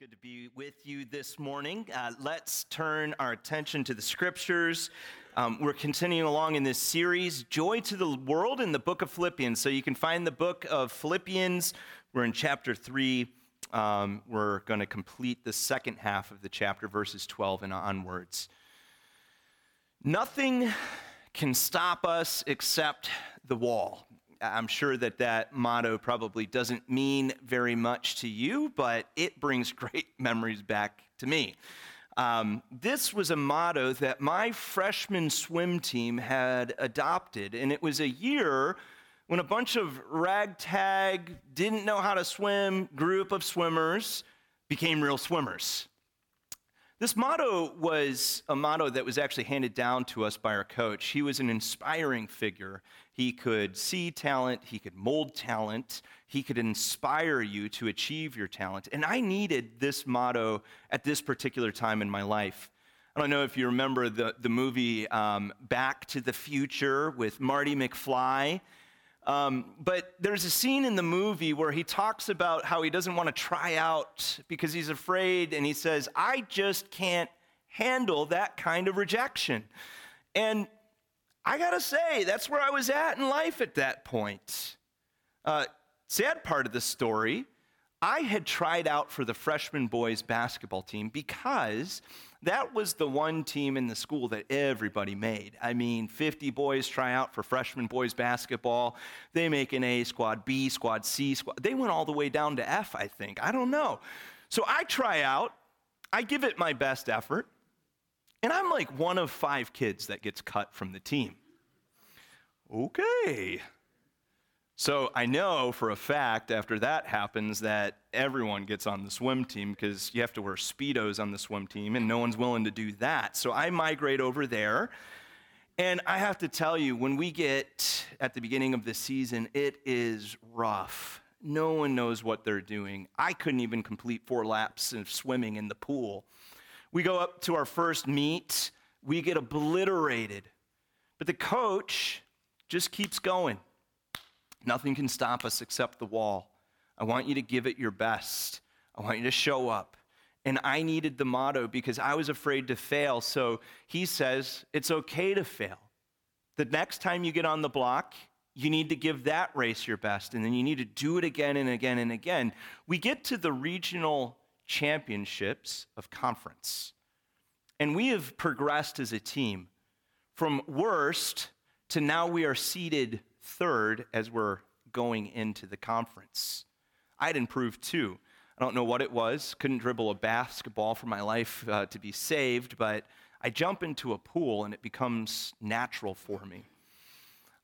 good to be with you this morning. Uh, let's turn our attention to the scriptures. Um, we're continuing along in this series, Joy to the World, in the book of Philippians. So you can find the book of Philippians. We're in chapter 3. Um, we're going to complete the second half of the chapter, verses 12 and onwards. Nothing can stop us except the wall. I'm sure that that motto probably doesn't mean very much to you, but it brings great memories back to me. Um, this was a motto that my freshman swim team had adopted, and it was a year when a bunch of ragtag, didn't know how to swim group of swimmers became real swimmers. This motto was a motto that was actually handed down to us by our coach. He was an inspiring figure. He could see talent, he could mold talent, he could inspire you to achieve your talent. And I needed this motto at this particular time in my life. I don't know if you remember the, the movie um, Back to the Future with Marty McFly. Um, but there's a scene in the movie where he talks about how he doesn't want to try out because he's afraid, and he says, I just can't handle that kind of rejection. And I gotta say, that's where I was at in life at that point. Uh, sad part of the story, I had tried out for the freshman boys basketball team because that was the one team in the school that everybody made. I mean, 50 boys try out for freshman boys basketball. They make an A squad, B squad, C squad. They went all the way down to F, I think. I don't know. So I try out, I give it my best effort, and I'm like one of five kids that gets cut from the team. Okay. So I know for a fact after that happens that everyone gets on the swim team because you have to wear Speedos on the swim team and no one's willing to do that. So I migrate over there. And I have to tell you, when we get at the beginning of the season, it is rough. No one knows what they're doing. I couldn't even complete four laps of swimming in the pool. We go up to our first meet, we get obliterated. But the coach just keeps going. Nothing can stop us except the wall. I want you to give it your best. I want you to show up. And I needed the motto because I was afraid to fail. So he says, it's okay to fail. The next time you get on the block, you need to give that race your best. And then you need to do it again and again and again. We get to the regional championships of conference. And we have progressed as a team from worst to now we are seated third as we're going into the conference. I'd improved too. I don't know what it was, couldn't dribble a basketball for my life uh, to be saved, but I jump into a pool and it becomes natural for me.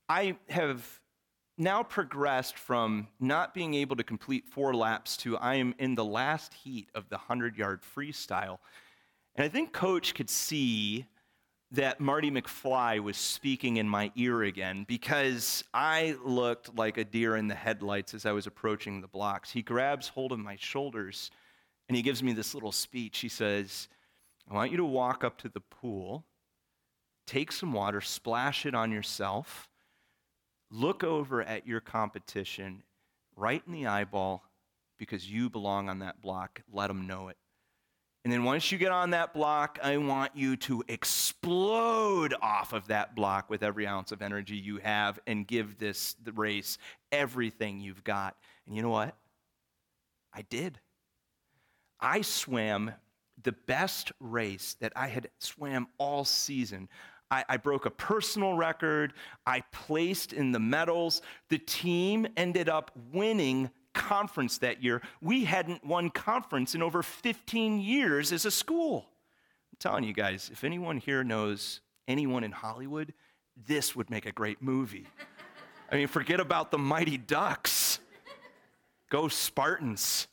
I have now progressed from not being able to complete four laps to I am in the last heat of the 100 yard freestyle. And I think coach could see that Marty McFly was speaking in my ear again because I looked like a deer in the headlights as I was approaching the blocks. He grabs hold of my shoulders and he gives me this little speech. He says, I want you to walk up to the pool, take some water, splash it on yourself, look over at your competition right in the eyeball because you belong on that block. Let them know it. And then once you get on that block, I want you to explode off of that block with every ounce of energy you have and give this race everything you've got. And you know what? I did. I swam the best race that I had swam all season. I, I, broke a personal record. I placed in the medals. The team ended up winning conference that year. We hadn't won conference in over 15 years as a school. I'm telling you guys, if anyone here knows anyone in Hollywood, this would make a great movie. I mean, forget about the Mighty Ducks. Go Spartans.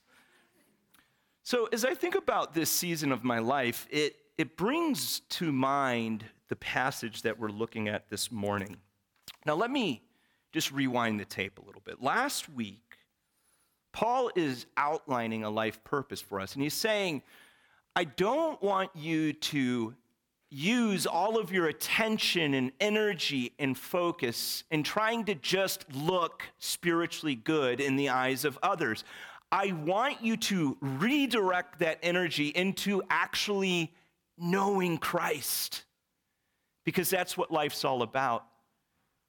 So, as I think about this season of my life, it, it brings to mind the passage that we're looking at this morning. Now, let me just rewind the tape a little bit. Last week, Paul is outlining a life purpose for us, and he's saying, I don't want you to use all of your attention and energy and focus in trying to just look spiritually good in the eyes of others. I want you to redirect that energy into actually knowing Christ because that's what life's all about.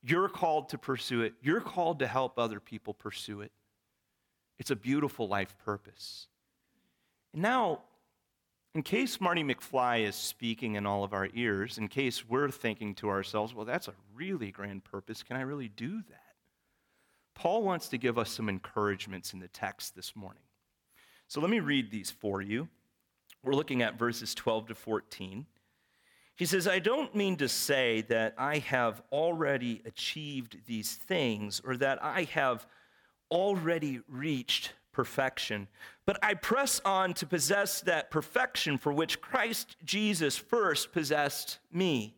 You're called to pursue it, you're called to help other people pursue it. It's a beautiful life purpose. And now, in case Marty McFly is speaking in all of our ears, in case we're thinking to ourselves, well, that's a really grand purpose. Can I really do that? Paul wants to give us some encouragements in the text this morning. So let me read these for you. We're looking at verses 12 to 14. He says, I don't mean to say that I have already achieved these things or that I have already reached perfection, but I press on to possess that perfection for which Christ Jesus first possessed me.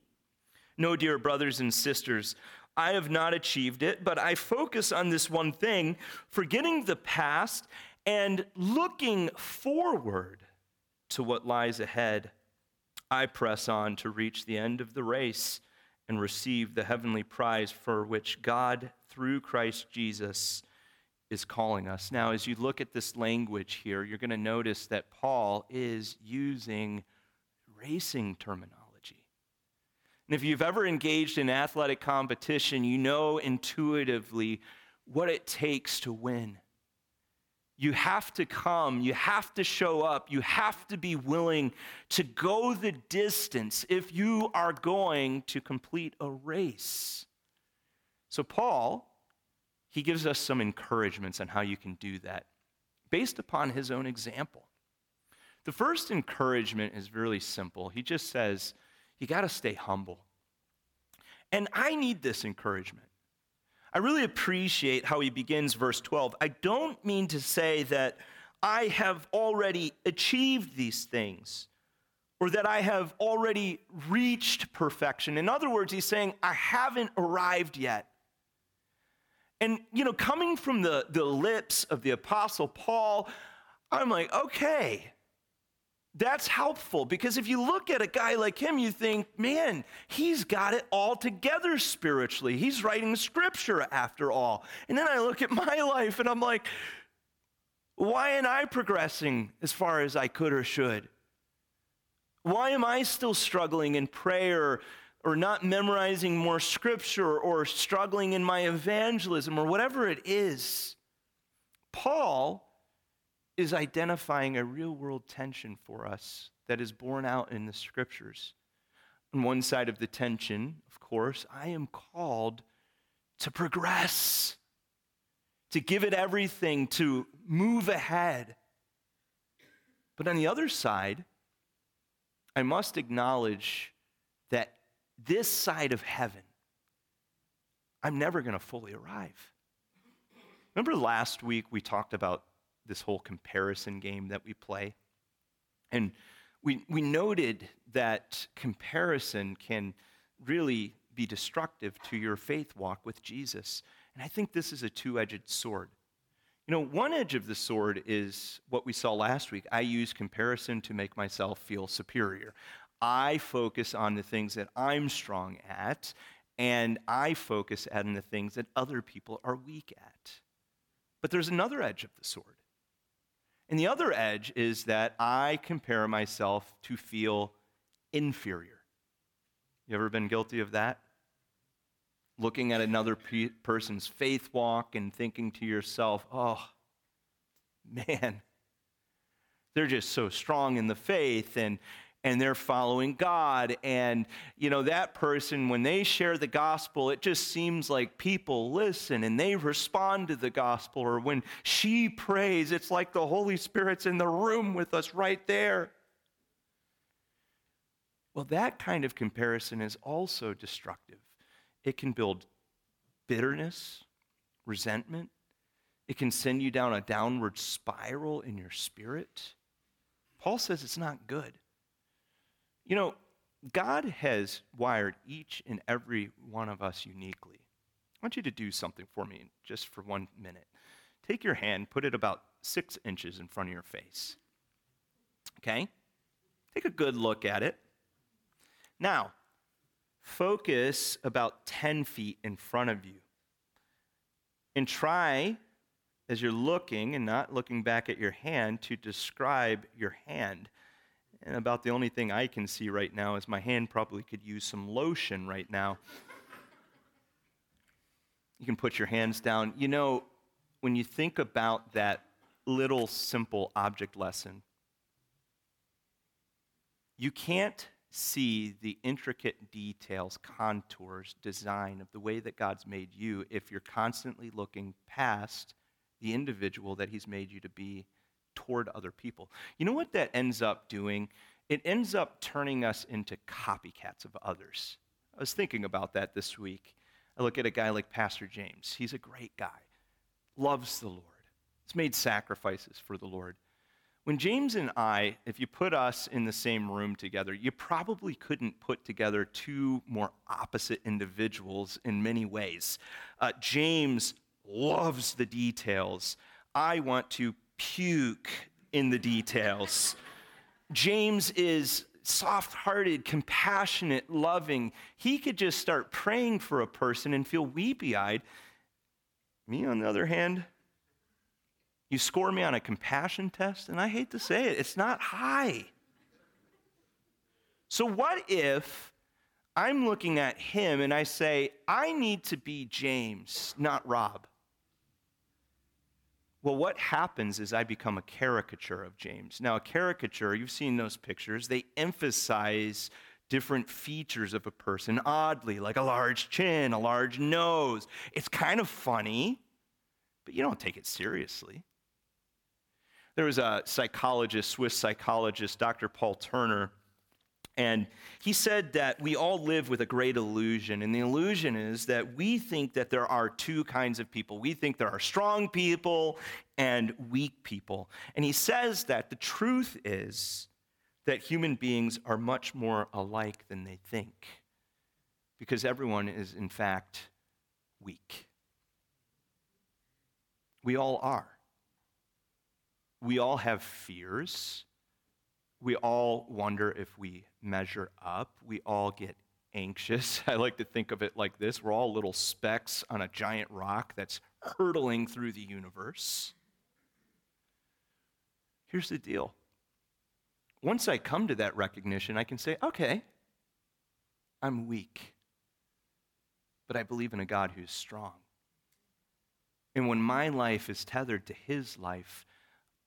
No, dear brothers and sisters, I have not achieved it, but I focus on this one thing, forgetting the past and looking forward to what lies ahead. I press on to reach the end of the race and receive the heavenly prize for which God, through Christ Jesus, is calling us. Now, as you look at this language here, you're going to notice that Paul is using racing terminology. And if you've ever engaged in athletic competition, you know intuitively what it takes to win. You have to come, you have to show up, you have to be willing to go the distance if you are going to complete a race. So, Paul, he gives us some encouragements on how you can do that based upon his own example. The first encouragement is really simple. He just says, You got to stay humble. And I need this encouragement. I really appreciate how he begins verse 12. I don't mean to say that I have already achieved these things or that I have already reached perfection. In other words, he's saying, I haven't arrived yet. And, you know, coming from the, the lips of the Apostle Paul, I'm like, okay, that's helpful because if you look at a guy like him, you think, man, he's got it all together spiritually. He's writing scripture after all. And then I look at my life and I'm like, why am I progressing as far as I could or should? Why am I still struggling in prayer or not memorizing more scripture or struggling in my evangelism or whatever it is? Paul is identifying a real world tension for us that is borne out in the scriptures. On one side of the tension, of course, I am called to progress, to give it everything, to move ahead. But on the other side, I must acknowledge that this side of heaven, I'm never going to fully arrive. Remember last week we talked about this whole comparison game that we play. And we, we noted that comparison can really be destructive to your faith walk with Jesus. And I think this is a two edged sword. You know, one edge of the sword is what we saw last week. I use comparison to make myself feel superior. I focus on the things that I'm strong at, and I focus on the things that other people are weak at. But there's another edge of the sword. And the other edge is that I compare myself to feel inferior. You ever been guilty of that? Looking at another pe- person's faith walk and thinking to yourself, oh, man, they're just so strong in the faith and, and they're following God. And, you know, that person, when they share the gospel, it just seems like people listen and they respond to the gospel. Or when she prays, it's like the Holy Spirit's in the room with us right there. Well, that kind of comparison is also destructive. It can build bitterness, resentment. It can send you down a downward spiral in your spirit. Paul says it's not good. You know, God has wired each and every one of us uniquely. I want you to do something for me just for one minute. Take your hand, put it about six inches in front of your face. Okay? Take a good look at it. Now, focus about 10 feet in front of you and try as you're looking and not looking back at your hand to describe your hand. And about the only thing I can see right now is my hand probably could use some lotion right now. you can put your hands down. You know, when you think about that little simple object lesson, you can't see the intricate details, contours, design of the way that God's made you if you're constantly looking past the individual that He's made you to be toward other people. You know what that ends up doing? It ends up turning us into copycats of others. I was thinking about that this week. I look at a guy like Pastor James. He's a great guy, loves the Lord, has made sacrifices for the Lord. When James and I, if you put us in the same room together, you probably couldn't put together two more opposite individuals in many ways. Uh, James loves the details. I want to puke in the details. James is soft hearted, compassionate, loving. He could just start praying for a person and feel weepy eyed. Me, on the other hand, you score me on a compassion test, and I hate to say it, it's not high. So, what if I'm looking at him and I say, I need to be James, not Rob? Well, what happens is I become a caricature of James. Now, a caricature, you've seen those pictures, they emphasize different features of a person oddly, like a large chin, a large nose. It's kind of funny, but you don't take it seriously. There was a psychologist, Swiss psychologist, Dr. Paul Tournier, and he said that we all live with a great illusion. And the illusion is that we think that there are two kinds of people. We think there are strong people and weak people. And he says that the truth is that human beings are much more alike than they think, because everyone is, in fact, weak. We all are. We all have fears. We all wonder if we measure up. We all get anxious. I like to think of it like this we're all little specks on a giant rock that's hurtling through the universe. Here's the deal once I come to that recognition, I can say, okay, I'm weak, but I believe in a God who's strong. And when my life is tethered to his life,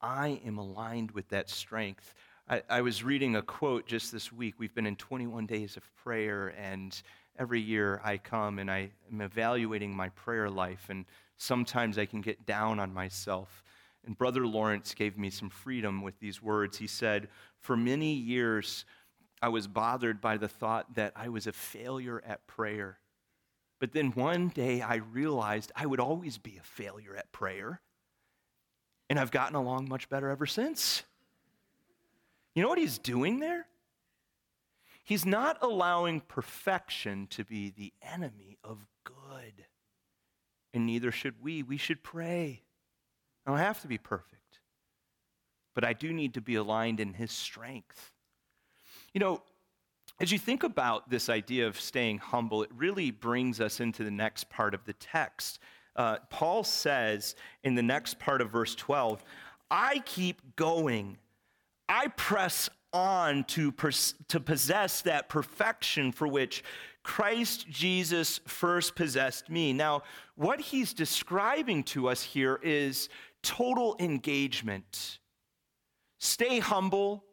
I am aligned with that strength. I, I, was reading a quote just this week. We've been in 21 days of prayer, and every year I come and I am evaluating my prayer life, and sometimes I can get down on myself. And Brother Lawrence gave me some freedom with these words. He said, For many years, I was bothered by the thought that I was a failure at prayer. But then one day I realized I would always be a failure at prayer. And I've gotten along much better ever since. You know what he's doing there? He's not allowing perfection to be the enemy of good. And neither should we. We should pray. I don't have to be perfect, but I do need to be aligned in his strength. You know, as you think about this idea of staying humble, it really brings us into the next part of the text uh, Paul says in the next part of verse 12, I keep going. I press on to, pers- to possess that perfection for which Christ Jesus first possessed me. Now, what he's describing to us here is total engagement. Stay humble,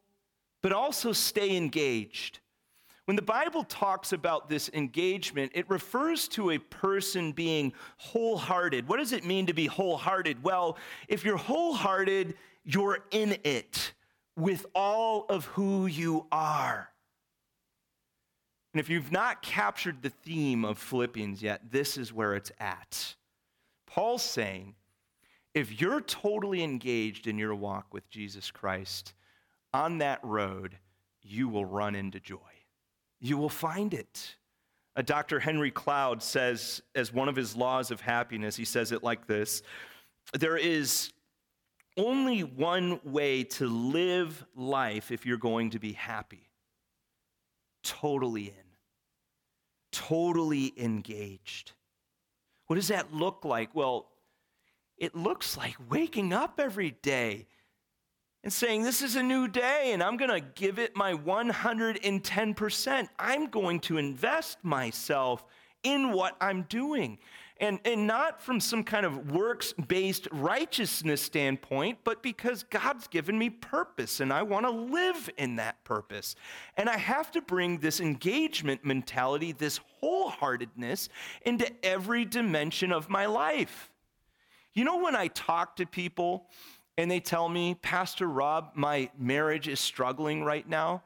but also stay engaged. When the Bible talks about this engagement, it refers to a person being wholehearted. What does it mean to be wholehearted? Well, if you're wholehearted, you're in it with all of who you are. And if you've not captured the theme of Philippians yet, this is where it's at. Paul's saying, if you're totally engaged in your walk with Jesus Christ, on that road, you will run into joy you will find it. Uh, Dr. Henry Cloud says, as one of his laws of happiness, he says it like this There is only one way to live life if you're going to be happy totally in, totally engaged. What does that look like? Well, it looks like waking up every day and saying, This is a new day, and I'm going to give it my 110%. I'm going to invest myself in what I'm doing. And, and not from some kind of works based righteousness standpoint, but because God's given me purpose and I want to live in that purpose. And I have to bring this engagement mentality, this wholeheartedness into every dimension of my life. You know, when I talk to people and they tell me, Pastor Rob, my marriage is struggling right now,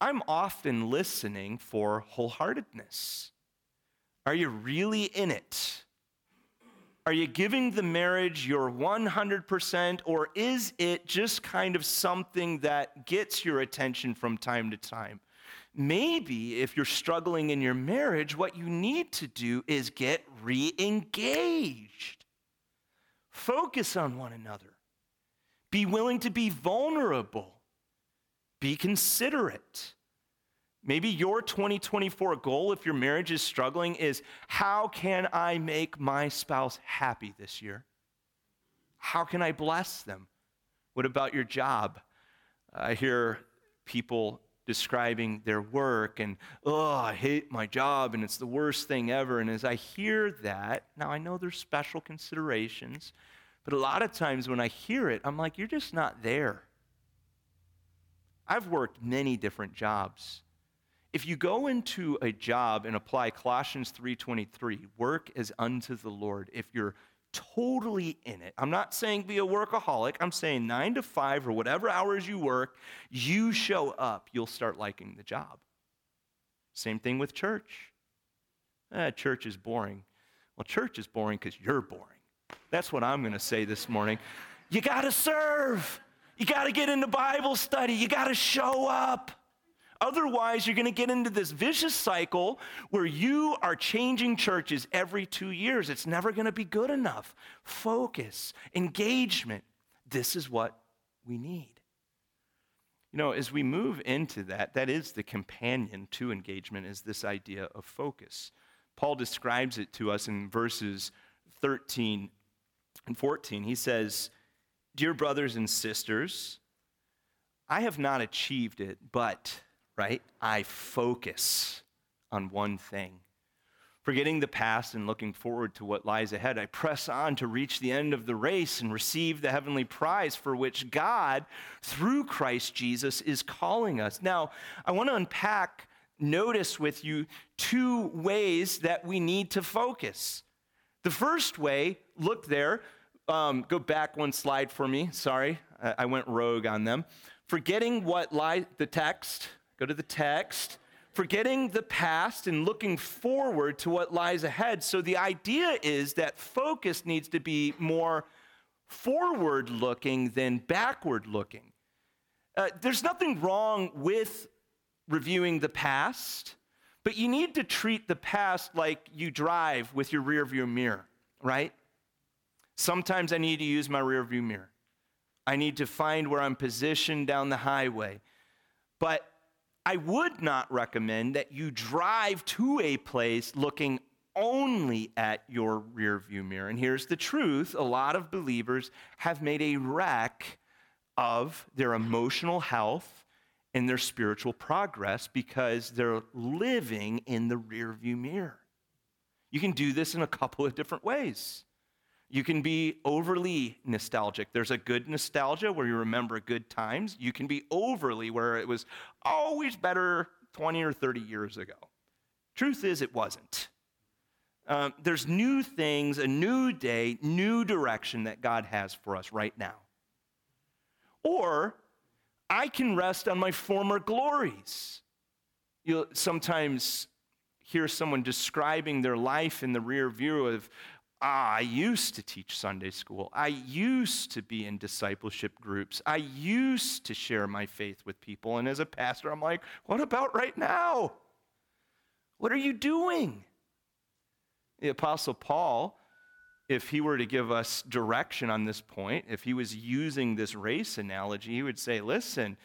I'm often listening for wholeheartedness. Are you really in it? Are you giving the marriage your 100%, or is it just kind of something that gets your attention from time to time? Maybe if you're struggling in your marriage, what you need to do is get re engaged. Focus on one another. Be willing to be vulnerable. Be considerate. Maybe your 2024 goal, if your marriage is struggling, is how can I make my spouse happy this year? How can I bless them? What about your job? I hear people describing their work and, oh, I hate my job and it's the worst thing ever. And as I hear that, now I know there's special considerations, but a lot of times when I hear it, I'm like, you're just not there. I've worked many different jobs if you go into a job and apply Colossians 3:23, work as unto the Lord, if you're totally in it. I'm not saying be a workaholic. I'm saying 9 to 5 or whatever hours you work, you show up, you'll start liking the job. Same thing with church. Eh, church is boring. Well, church is boring because you're boring. That's what I'm going to say this morning. You got to serve. You got to get into Bible study. You got to show up. Otherwise, you're going to get into this vicious cycle where you are changing churches every two years. It's never going to be good enough. Focus, engagement. This is what we need. You know, as we move into that, that is the companion to engagement, is this idea of focus. Paul describes it to us in verses 13 and 14. He says, Dear brothers and sisters, I have not achieved it, but right? I focus on one thing. Forgetting the past and looking forward to what lies ahead, I press on to reach the end of the race and receive the heavenly prize for which God, through Christ Jesus, is calling us. Now, I want to unpack, notice with you two ways that we need to focus. The first way, look there, um, go back one slide for me. Sorry, I, I went rogue on them. Forgetting what lies, the text, Go to the text. Forgetting the past and looking forward to what lies ahead. So the idea is that focus needs to be more forward looking than backward looking. Uh, there's nothing wrong with reviewing the past, but you need to treat the past like you drive with your rearview mirror, right? Sometimes I need to use my rearview mirror. I need to find where I'm positioned down the highway. But I would not recommend that you drive to a place looking only at your rearview mirror. And here's the truth a lot of believers have made a wreck of their emotional health and their spiritual progress because they're living in the rearview mirror. You can do this in a couple of different ways. You can be overly nostalgic. There's a good nostalgia where you remember good times. You can be overly where it was always better 20 or 30 years ago. Truth is, it wasn't. Um, there's new things, a new day, new direction that God has for us right now. Or I can rest on my former glories. You'll sometimes hear someone describing their life in the rear view of, ah, I used to teach Sunday school. I used to be in discipleship groups. I used to share my faith with people. And as a pastor, I'm like, what about right now? What are you doing? The Apostle Paul, if he were to give us direction on this point, if he was using this race analogy, he would say, listen,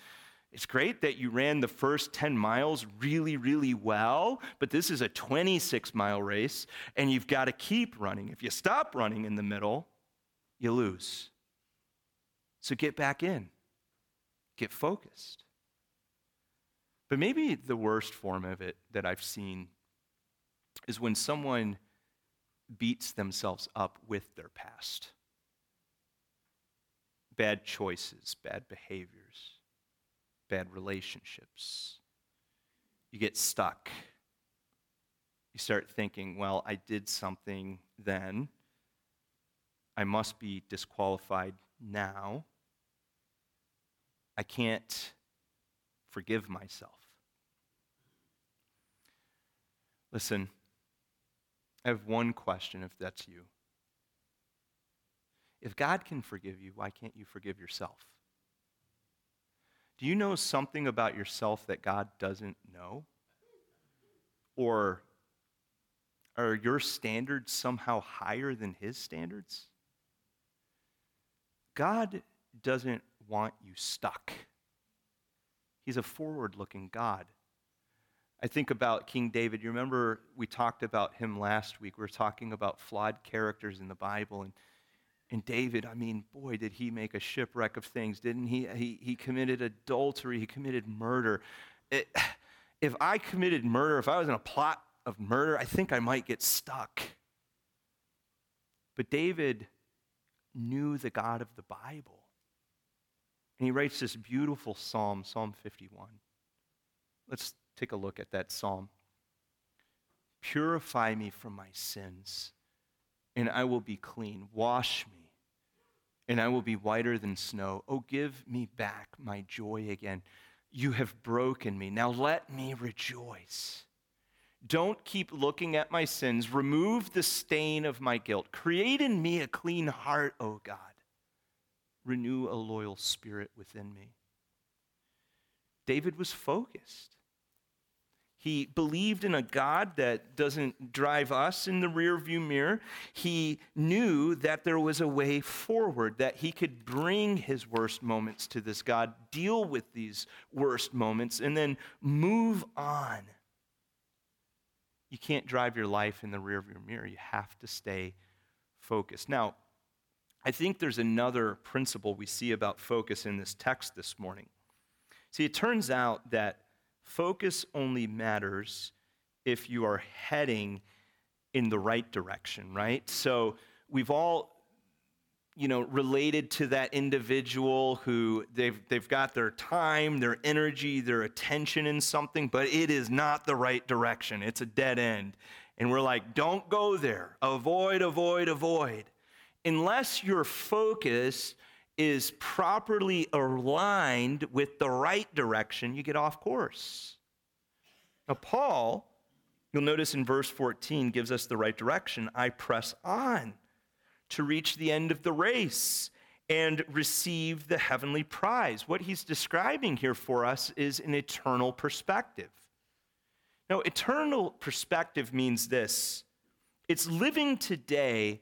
it's great that you ran the first 10 miles really, really well, but this is a 26 mile race and you've got to keep running. If you stop running in the middle, you lose. So get back in, get focused. But maybe the worst form of it that I've seen is when someone beats themselves up with their past. Bad choices, bad behaviors, bad relationships. You get stuck. You start thinking, well, I did something then. I must be disqualified now. I can't forgive myself. Listen, I have one question if that's you. If God can forgive you, why can't you forgive yourself? Do you know something about yourself that God doesn't know? Or are your standards somehow higher than His standards? God doesn't want you stuck. He's a forward looking God. I think about King David. You remember we talked about him last week. We were talking about flawed characters in the Bible. And, and David, I mean, boy, did he make a shipwreck of things, didn't he? He, he committed adultery, he committed murder. It, if I committed murder, if I was in a plot of murder, I think I might get stuck. But David knew the God of the Bible. And he writes this beautiful psalm, Psalm 51. Let's take a look at that psalm. Purify me from my sins, and I will be clean. Wash me, and I will be whiter than snow. Oh, give me back my joy again. You have broken me. Now let me rejoice. Don't keep looking at my sins. Remove the stain of my guilt. Create in me a clean heart, O oh God. Renew a loyal spirit within me. David was focused. He believed in a God that doesn't drive us in the rearview mirror. He knew that there was a way forward, that he could bring his worst moments to this God, deal with these worst moments, and then move on. You can't drive your life in the rearview mirror. You have to stay focused. Now, I think there's another principle we see about focus in this text this morning. See, it turns out that focus only matters if you are heading in the right direction, right? So we've all you know, related to that individual who they've, they've got their time, their energy, their attention in something, but it is not the right direction. It's a dead end. And we're like, don't go there. Avoid, avoid, avoid. Unless your focus is properly aligned with the right direction, you get off course. Now, Paul, you'll notice in verse 14, gives us the right direction. I press on to reach the end of the race and receive the heavenly prize. What he's describing here for us is an eternal perspective. Now, eternal perspective means this it's living today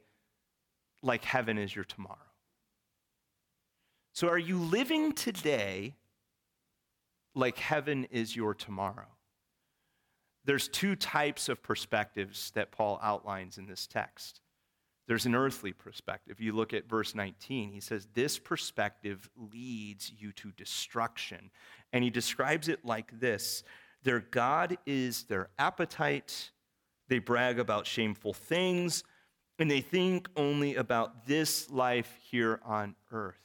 like heaven is your tomorrow. So, are you living today like heaven is your tomorrow? There's two types of perspectives that Paul outlines in this text. There's an earthly perspective. You look at verse 19, he says, This perspective leads you to destruction. And he describes it like this Their God is their appetite. They brag about shameful things, and they think only about this life here on earth.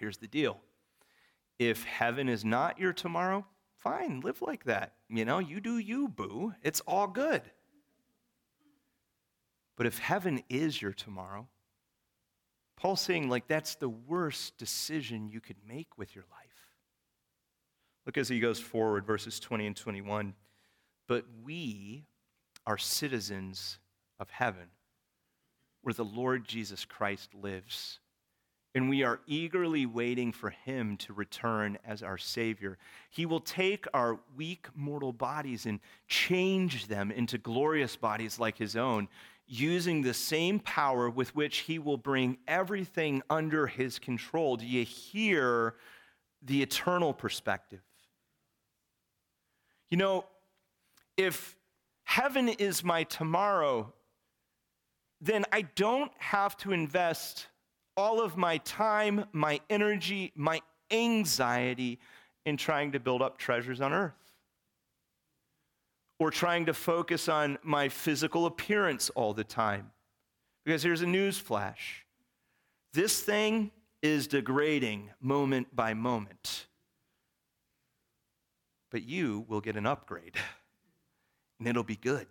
Here's the deal if heaven is not your tomorrow, fine, live like that. You know, you do you, boo. It's all good. But if heaven is your tomorrow, Paul's saying, like, that's the worst decision you could make with your life. Look as he goes forward, verses 20 and 21. But we are citizens of heaven, where the Lord Jesus Christ lives. And we are eagerly waiting for him to return as our Savior. He will take our weak mortal bodies and change them into glorious bodies like his own using the same power with which he will bring everything under his control. Do you hear the eternal perspective? You know, if heaven is my tomorrow, then I don't have to invest all of my time, my energy, my anxiety in trying to build up treasures on earth or trying to focus on my physical appearance all the time. Because here's a news flash this thing is degrading moment by moment. But you will get an upgrade, and it'll be good.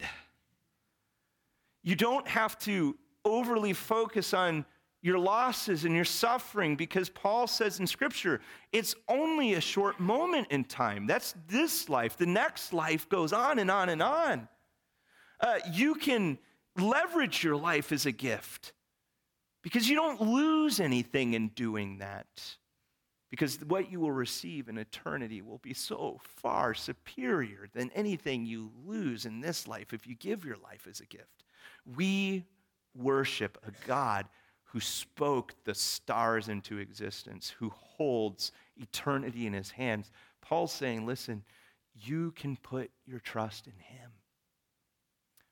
You don't have to overly focus on your losses and your suffering because Paul says in Scripture, it's only a short moment in time. That's this life. The next life goes on and on and on. Uh, you can leverage your life as a gift because you don't lose anything in doing that. Because what you will receive in eternity will be so far superior than anything you lose in this life if you give your life as a gift. We worship a God who spoke the stars into existence, who holds eternity in his hands. Paul's saying, listen, you can put your trust in him.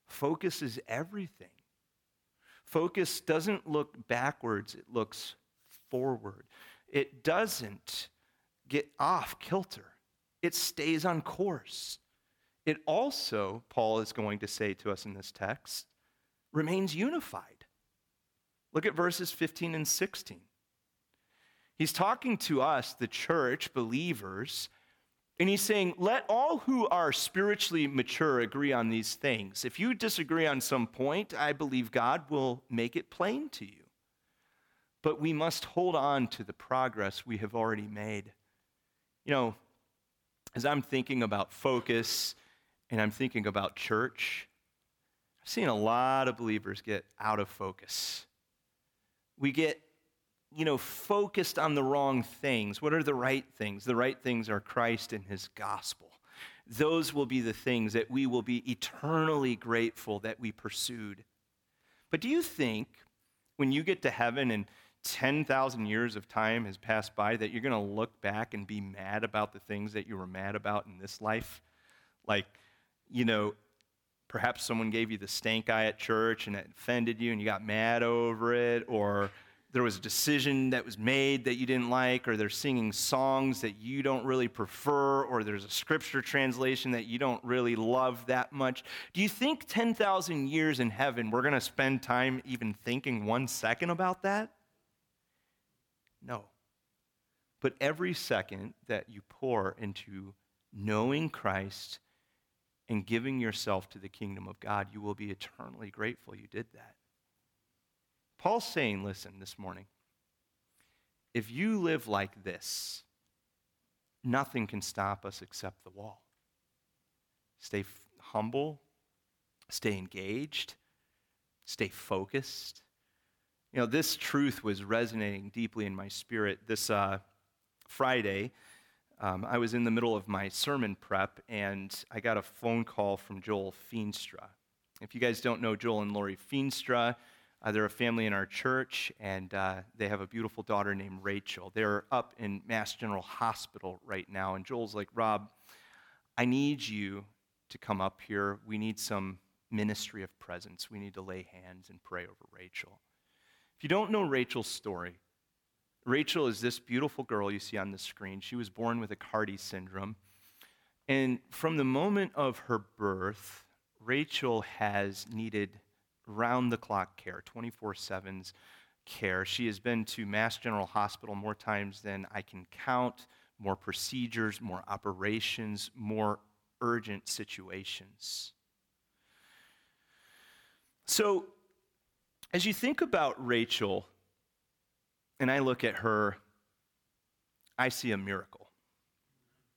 Focus is everything. Focus doesn't look backwards, it looks forward. It doesn't get off kilter, it stays on course. It also, Paul is going to say to us in this text, remains unified. Look at verses 15 and 16. He's talking to us, the church, believers, and he's saying, Let all who are spiritually mature agree on these things. If you disagree on some point, I believe God will make it plain to you. But we must hold on to the progress we have already made. You know, as I'm thinking about focus and I'm thinking about church, I've seen a lot of believers get out of focus we get you know focused on the wrong things. What are the right things? The right things are christ and his gospel. Those will be the things that we will be eternally grateful that we pursued. But do you think when you get to heaven and 10,000 years of time has passed by that you're going to look back and be mad about the things that you were mad about in this life? Like you know Perhaps someone gave you the stank eye at church and it offended you and you got mad over it, or there was a decision that was made that you didn't like, or they're singing songs that you don't really prefer, or there's a scripture translation that you don't really love that much. Do you think 10,000 years in heaven, we're going to spend time even thinking one second about that? No. But every second that you pour into knowing Christ and giving yourself to the kingdom of God, you will be eternally grateful you did that. Paul's saying, listen, this morning, if you live like this, nothing can stop us except the wall. Stay f- humble, stay engaged, stay focused. You know, this truth was resonating deeply in my spirit this uh, Friday. Um, I was in the middle of my sermon prep, and I got a phone call from Joel Feenstra. If you guys don't know Joel and Lori Feenstra, uh, they're a family in our church, and uh, they have a beautiful daughter named Rachel. They're up in Mass General Hospital right now, and Joel's like, Rob, I need you to come up here. We need some ministry of presence. We need to lay hands and pray over Rachel. If you don't know Rachel's story, Rachel is this beautiful girl you see on the screen. She was born with Aicardi syndrome. And from the moment of her birth, Rachel has needed round the clock care, 24 7's care. She has been to Mass General Hospital more times than I can count, more procedures, more operations, more urgent situations. So, as you think about Rachel, and I look at her, I see a miracle.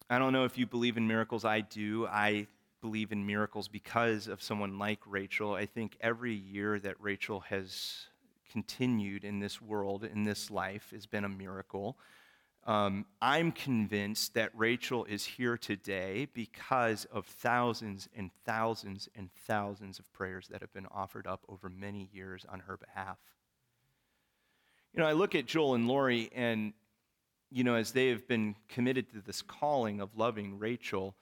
I don't know if you believe in miracles. I do. I believe in miracles because of someone like Rachel. I think every year that Rachel has continued in this world, in this life, has been a miracle. Um, I'm convinced that Rachel is here today because of thousands and thousands and thousands of prayers that have been offered up over many years on her behalf. You know, I look at Joel and Lori, and, you know, as they have been committed to this calling of loving Rachel,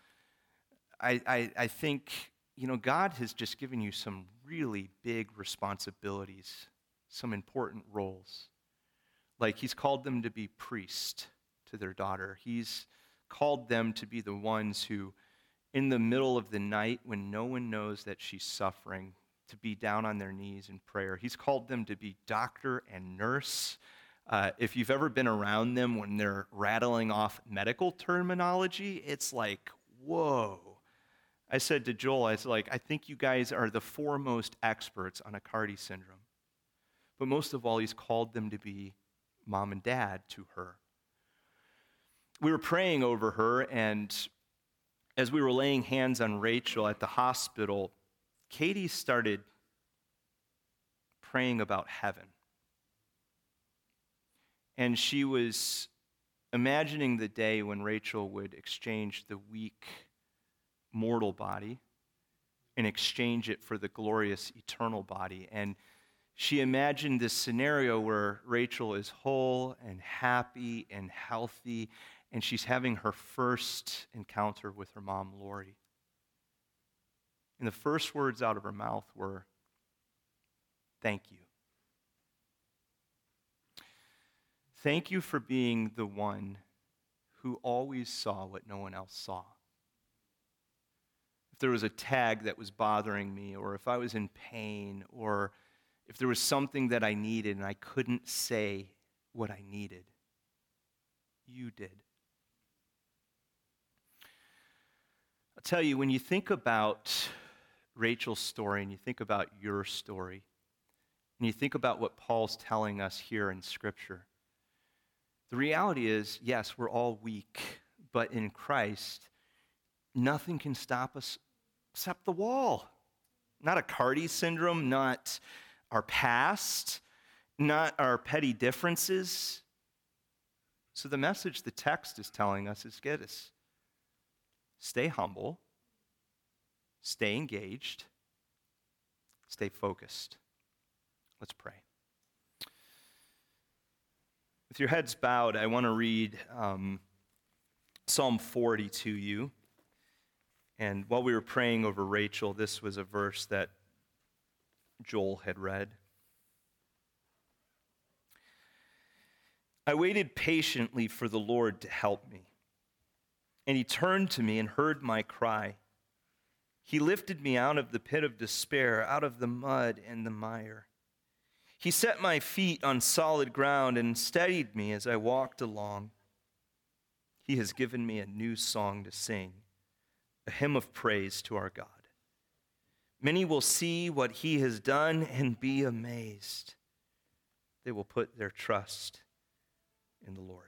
I, I, I think, you know, God has just given you some really big responsibilities, some important roles. Like He's called them to be priest to their daughter. He's called them to be the ones who, in the middle of the night when no one knows that she's suffering, to be down on their knees in prayer. He's called them to be doctor and nurse. Uh, if you've ever been around them when they're rattling off medical terminology, it's like, whoa. I said to Joel, I was like, I think you guys are the foremost experts on Aicardi syndrome. But most of all, he's called them to be mom and dad to her. We were praying over her, and as we were laying hands on Rachel at the hospital, Katie started praying about heaven. And she was imagining the day when Rachel would exchange the weak mortal body and exchange it for the glorious eternal body. And she imagined this scenario where Rachel is whole and happy and healthy, and she's having her first encounter with her mom, Lori. And the first words out of her mouth were, Thank you. Thank you for being the one who always saw what no one else saw. If there was a tag that was bothering me, or if I was in pain, or if there was something that I needed and I couldn't say what I needed, you did. I'll tell you, when you think about Rachel's story and you think about your story, and you think about what Paul's telling us here in Scripture, the reality is yes, we're all weak, but in Christ, nothing can stop us except the wall. Not Aicardi syndrome, not our past, not our petty differences. So, the message the text is telling us is get us stay humble, stay engaged, stay focused. Let's pray. With your heads bowed, I want to read um, Psalm 40 to you. And while we were praying over Rachel, this was a verse that Joel had read. I waited patiently for the Lord to help me, and he turned to me and heard my cry. He lifted me out of the pit of despair, out of the mud and the mire. He set my feet on solid ground and steadied me as I walked along. He has given me a new song to sing, a hymn of praise to our God. Many will see what he has done and be amazed. They will put their trust in the Lord.